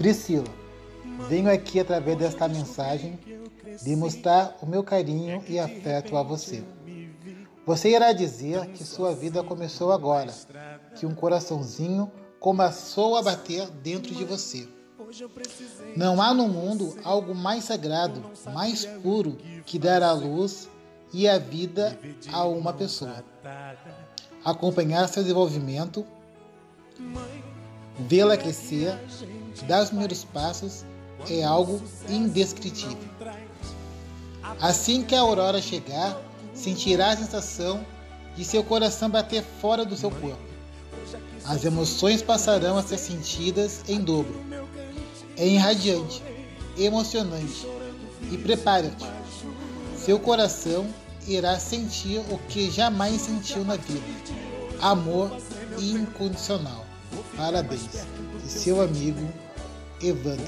Priscila, venho aqui através desta mensagem demonstrar o meu carinho e afeto a você. Você irá dizer que sua vida começou agora, que um coraçãozinho começou a bater dentro de você. Não há no mundo algo mais sagrado, mais puro que dar a luz e a vida a uma pessoa. Acompanhar seu desenvolvimento, vê-la crescer, dar os primeiros passos é algo indescritível. Assim que a aurora chegar, sentirá a sensação de seu coração bater fora do seu corpo. As emoções passarão a ser sentidas em dobro. É irradiante, emocionante e prepara-te. Seu coração irá sentir o que jamais sentiu na vida: amor incondicional. Parabéns. E seu amigo Evandro.